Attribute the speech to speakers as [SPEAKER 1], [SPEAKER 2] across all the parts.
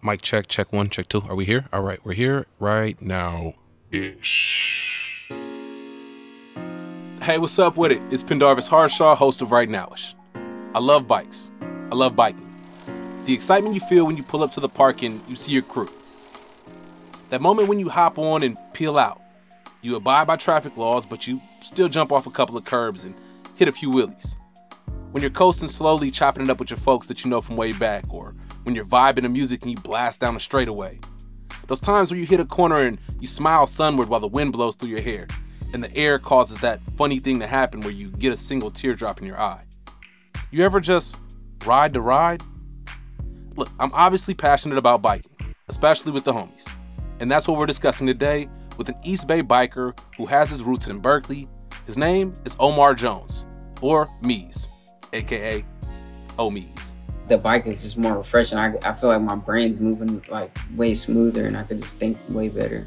[SPEAKER 1] Mic check, check one, check two. Are we here? All right, we're here right now ish. Hey, what's up with it? It's Pendarvis Harshaw, host of Right Nowish. I love bikes. I love biking. The excitement you feel when you pull up to the park and you see your crew. That moment when you hop on and peel out. You abide by traffic laws, but you still jump off a couple of curbs and hit a few wheelies. When you're coasting slowly, chopping it up with your folks that you know from way back, or when you're vibing to music and you blast down a straightaway. Those times where you hit a corner and you smile sunward while the wind blows through your hair, and the air causes that funny thing to happen where you get a single teardrop in your eye. You ever just ride to ride? Look, I'm obviously passionate about biking, especially with the homies. And that's what we're discussing today with an East Bay biker who has his roots in Berkeley. His name is Omar Jones, or Meez, aka OMeez
[SPEAKER 2] the bike is just more refreshing. I, I feel like my brain's moving like way smoother and I can just think way better.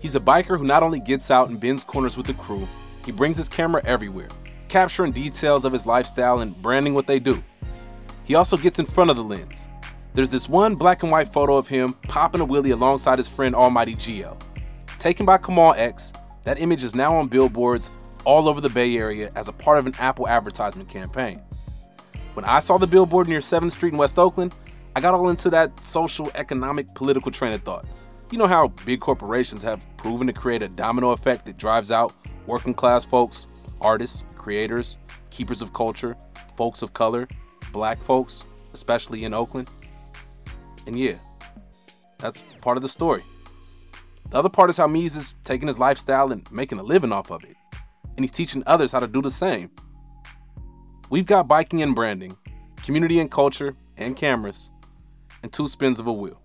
[SPEAKER 1] He's a biker who not only gets out and bends corners with the crew, he brings his camera everywhere, capturing details of his lifestyle and branding what they do. He also gets in front of the lens. There's this one black and white photo of him popping a wheelie alongside his friend Almighty Gio. Taken by Kamal X, that image is now on billboards all over the Bay Area as a part of an Apple advertisement campaign. When I saw the billboard near 7th Street in West Oakland, I got all into that social, economic, political train of thought. You know how big corporations have proven to create a domino effect that drives out working class folks, artists, creators, keepers of culture, folks of color, black folks, especially in Oakland? And yeah, that's part of the story. The other part is how Meez is taking his lifestyle and making a living off of it. And he's teaching others how to do the same. We've got biking and branding, community and culture, and cameras, and two spins of a wheel.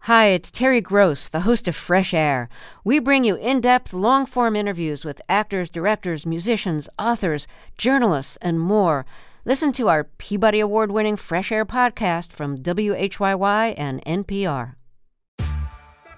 [SPEAKER 3] Hi, it's Terry Gross, the host of Fresh Air. We bring you in depth, long form interviews with actors, directors, musicians, authors, journalists, and more. Listen to our Peabody Award winning Fresh Air podcast from WHYY and NPR.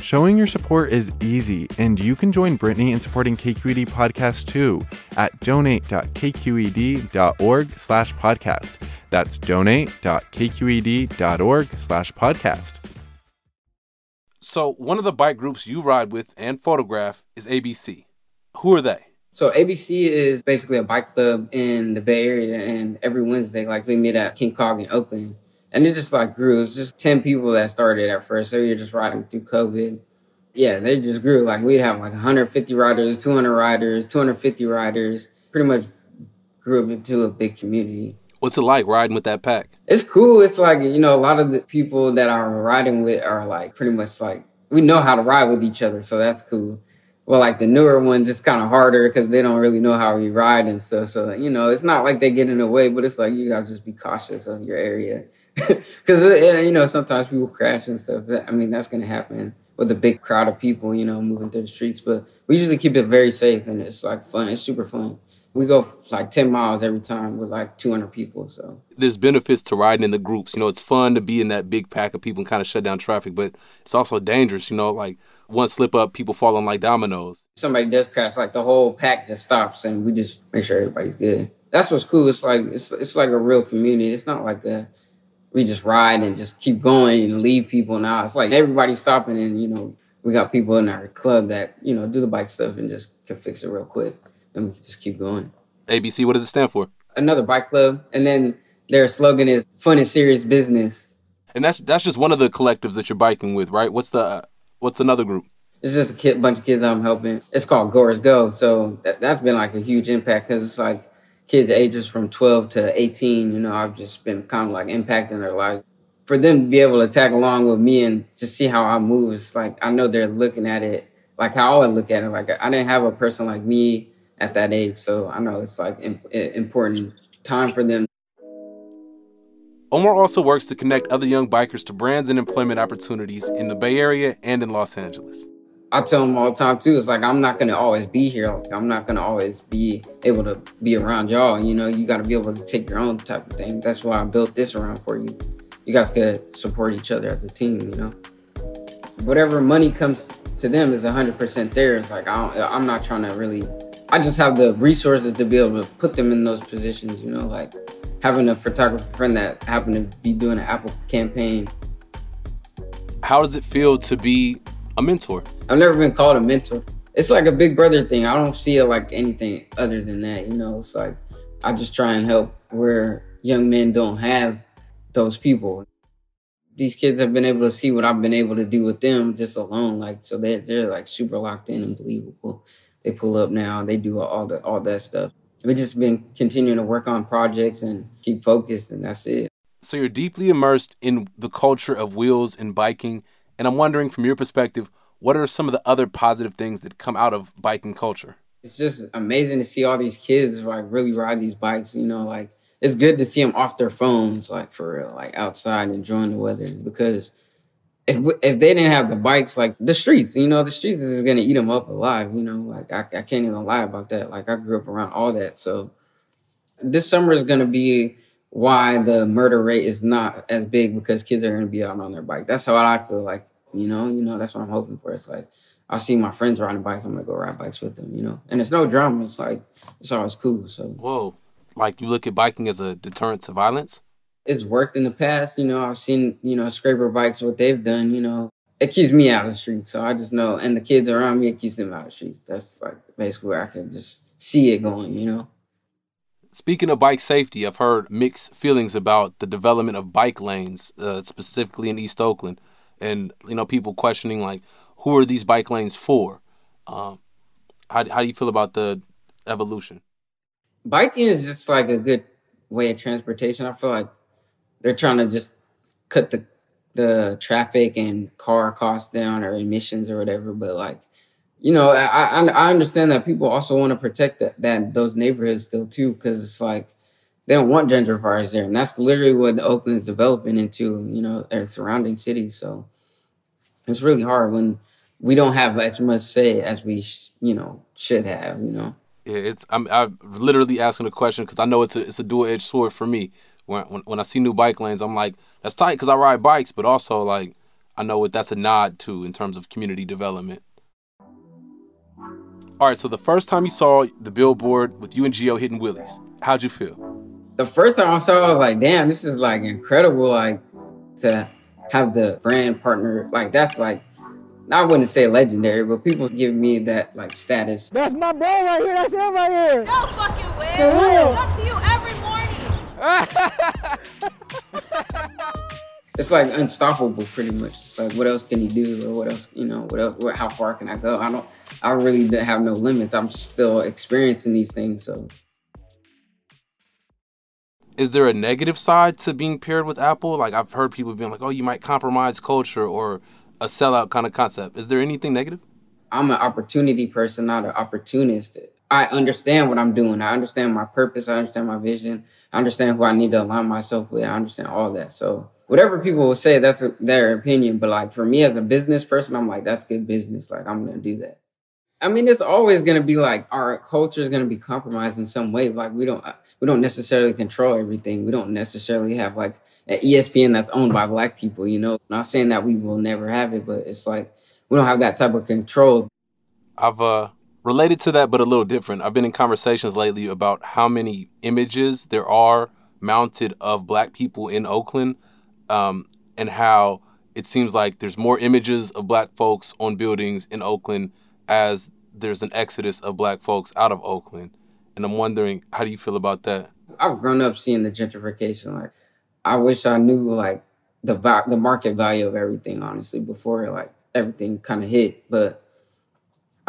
[SPEAKER 4] Showing your support is easy, and you can join Brittany in supporting KQED Podcast too at donate.kqed.org slash podcast. That's donate.kqed.org slash podcast.
[SPEAKER 1] So, one of the bike groups you ride with and photograph is ABC. Who are they?
[SPEAKER 2] So ABC is basically a bike club in the Bay Area, and every Wednesday, like they meet at King Cog in Oakland. And it just like grew. It was just 10 people that started at first. They were just riding through COVID. Yeah, they just grew. Like we'd have like 150 riders, 200 riders, 250 riders. Pretty much grew up into a big community.
[SPEAKER 1] What's it like riding with that pack?
[SPEAKER 2] It's cool. It's like, you know, a lot of the people that I'm riding with are like pretty much like, we know how to ride with each other. So that's cool well, like the newer ones, it's kind of harder because they don't really know how we ride and stuff. So, you know, it's not like they get in the way, but it's like you gotta just be cautious of your area. Because, uh, you know, sometimes people crash and stuff. I mean, that's gonna happen with a big crowd of people, you know, moving through the streets. But we usually keep it very safe and it's like fun. It's super fun. We go like 10 miles every time with like 200 people. So
[SPEAKER 1] there's benefits to riding in the groups. You know, it's fun to be in that big pack of people and kind of shut down traffic, but it's also dangerous. You know, like one slip up, people falling like dominoes.
[SPEAKER 2] If somebody does crash, like the whole pack just stops and we just make sure everybody's good. That's what's cool. It's like it's it's like a real community. It's not like a we just ride and just keep going and leave people now. It's like everybody's stopping and you know we got people in our club that you know do the bike stuff and just can fix it real quick and we just keep going.
[SPEAKER 1] ABC, what does it stand for?
[SPEAKER 2] Another bike club, and then their slogan is "Fun and Serious Business."
[SPEAKER 1] And that's that's just one of the collectives that you're biking with, right? What's the what's another group?
[SPEAKER 2] It's just a kid, bunch of kids I'm helping. It's called Goers Go, so that, that's been like a huge impact because it's like kids ages from 12 to 18. You know, I've just been kind of like impacting their lives. For them to be able to tag along with me and just see how I move, it's like I know they're looking at it like how I always look at it. Like I didn't have a person like me at that age, so I know it's like important time for them
[SPEAKER 1] Omar also works to connect other young bikers to brands and employment opportunities in the Bay Area and in Los Angeles.
[SPEAKER 2] I tell them all the time too. It's like I'm not gonna always be here. Like, I'm not gonna always be able to be around y'all. You know, you got to be able to take your own type of thing. That's why I built this around for you. You guys could support each other as a team. You know, whatever money comes to them is 100% theirs. Like I I'm not trying to really. I just have the resources to be able to put them in those positions. You know, like having a photographer friend that happened to be doing an Apple campaign.
[SPEAKER 1] How does it feel to be a mentor?
[SPEAKER 2] I've never been called a mentor. It's like a big brother thing. I don't see it like anything other than that. You know, it's like I just try and help where young men don't have those people. These kids have been able to see what I've been able to do with them just alone. Like so they're they're like super locked in and believable. They pull up now, they do all the all that stuff we've just been continuing to work on projects and keep focused, and that's it.
[SPEAKER 1] So you're deeply immersed in the culture of wheels and biking, and I'm wondering from your perspective, what are some of the other positive things that come out of biking culture?
[SPEAKER 2] It's just amazing to see all these kids like really ride these bikes. You know, like it's good to see them off their phones, like for real, like outside enjoying the weather because if if they didn't have the bikes, like the streets, you know, the streets is gonna eat them up alive. You know, like I, I can't even lie about that. Like I grew up around all that, so this summer is gonna be why the murder rate is not as big because kids are gonna be out on their bike. That's how I feel like. You know, you know, that's what I'm hoping for. It's like I'll see my friends riding bikes. I'm gonna go ride bikes with them. You know, and it's no drama. It's like it's always cool. So
[SPEAKER 1] whoa, like you look at biking as a deterrent to violence
[SPEAKER 2] it's worked in the past. You know, I've seen, you know, scraper bikes, what they've done, you know, it keeps me out of the streets. So I just know, and the kids around me, it keeps them out of the streets. That's like basically where I can just see it going, you know.
[SPEAKER 1] Speaking of bike safety, I've heard mixed feelings about the development of bike lanes, uh, specifically in East Oakland, and you know people questioning like, who are these bike lanes for? Um, how how do you feel about the evolution?
[SPEAKER 2] Biking is just like a good way of transportation. I feel like they're trying to just cut the the traffic and car costs down or emissions or whatever. But like, you know, I I, understand that people also want to protect that, that those neighborhoods still too, because it's like they don't want gentrifiers there, and that's literally what Oakland's developing into. You know, their surrounding cities. So it's really hard when we don't have as much say as we you know should have. You know.
[SPEAKER 1] Yeah, it's I'm I'm literally asking a question because I know it's a it's a dual edged sword for me when, when, when I see new bike lanes, I'm like, that's tight because I ride bikes, but also like I know what that's a nod to in terms of community development. All right, so the first time you saw the billboard with you and Gio hitting wheelies, how'd you feel?
[SPEAKER 2] The first time I saw it, I was like, damn, this is like incredible, like to have the brand partner. Like that's like I wouldn't say legendary, but people give me that like status.
[SPEAKER 5] That's my bro right here. That's him right here.
[SPEAKER 6] No fucking way. I come to you every morning.
[SPEAKER 2] it's like unstoppable, pretty much. It's like, what else can he do, or what else, you know, what else? What, how far can I go? I don't. I really have no limits. I'm still experiencing these things, so.
[SPEAKER 1] Is there a negative side to being paired with Apple? Like I've heard people being like, "Oh, you might compromise culture," or a sellout kind of concept. Is there anything negative?
[SPEAKER 2] I'm an opportunity person, not an opportunist. I understand what I'm doing. I understand my purpose. I understand my vision. I understand who I need to align myself with. I understand all that. So whatever people will say, that's their opinion. But like for me as a business person, I'm like, that's good business. Like I'm to do that. I mean, it's always to be like our culture is to be compromised in some way. Like we don't, we don't necessarily control everything. We don't necessarily have like an ESPN that's owned by black people, you know, not saying that we will never have it, but it's like, we don't have that type of control.
[SPEAKER 1] I've uh, related to that, but a little different. I've been in conversations lately about how many images there are mounted of black people in Oakland, um, and how it seems like there's more images of black folks on buildings in Oakland as there's an exodus of black folks out of Oakland. And I'm wondering, how do you feel about that?
[SPEAKER 2] I've grown up seeing the gentrification. Like, I wish I knew like the the market value of everything. Honestly, before like everything kind of hit, but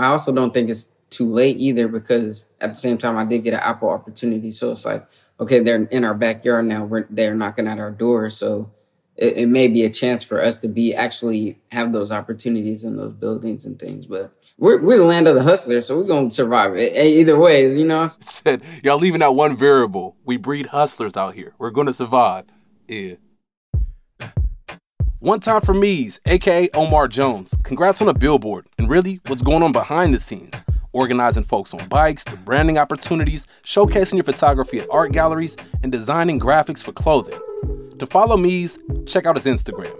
[SPEAKER 2] I also don't think it's too late either because at the same time I did get an Apple opportunity. So it's like, okay, they're in our backyard now. We're they're knocking at our door. So it, it may be a chance for us to be actually have those opportunities in those buildings and things. But we're we're the land of the hustlers, so we're gonna survive it eh, either way. You know,
[SPEAKER 1] said y'all leaving out one variable. We breed hustlers out here. We're gonna survive. Yeah. One time for Meez, aka Omar Jones. Congrats on a billboard really what's going on behind the scenes. Organizing folks on bikes, the branding opportunities, showcasing your photography at art galleries, and designing graphics for clothing. To follow Meez, check out his Instagram.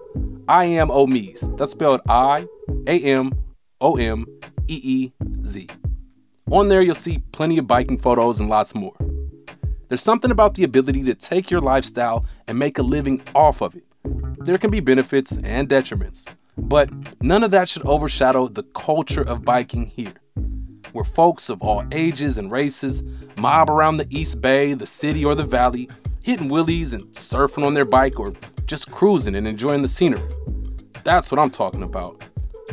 [SPEAKER 1] I am O Meez. That's spelled I A M O M E E Z. On there, you'll see plenty of biking photos and lots more. There's something about the ability to take your lifestyle and make a living off of it. There can be benefits and detriments, but none of that should overshadow the culture of biking here, where folks of all ages and races mob around the East Bay, the city, or the valley hitting wheelies and surfing on their bike or just cruising and enjoying the scenery. That's what I'm talking about.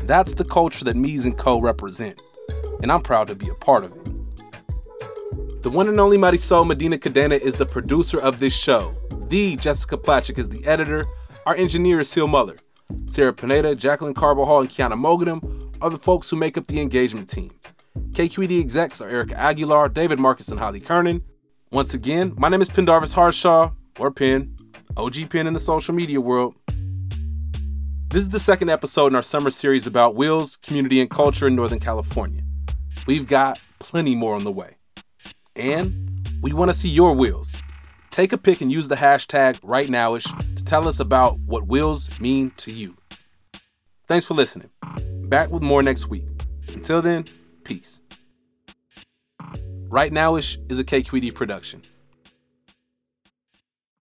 [SPEAKER 1] That's the culture that Meez and Co represent, and I'm proud to be a part of it. The one and only Marisol Medina Cadena is the producer of this show. The Jessica Placzek is the editor. Our engineer is Seal Muller. Sarah Pineda, Jacqueline Carbajal, and Kiana Mogadam are the folks who make up the engagement team. KQED execs are Erika Aguilar, David Marcus, and Holly Kernan. Once again, my name is Pendarvis Harshaw, or Penn, OG Penn in the social media world. This is the second episode in our summer series about wills, community, and culture in Northern California. We've got plenty more on the way. And we want to see your wills. Take a pic and use the hashtag RightNowish to tell us about what wills mean to you. Thanks for listening. Back with more next week. Until then, peace. Right Nowish is a KQED production.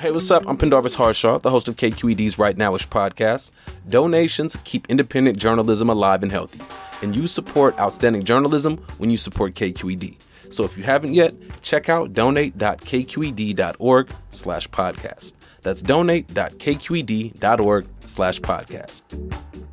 [SPEAKER 1] Hey, what's up? I'm Pendarvis Harshaw, the host of KQED's Right Nowish podcast. Donations keep independent journalism alive and healthy, and you support outstanding journalism when you support KQED. So if you haven't yet, check out donate.kqed.org slash podcast. That's donate.kqed.org slash podcast.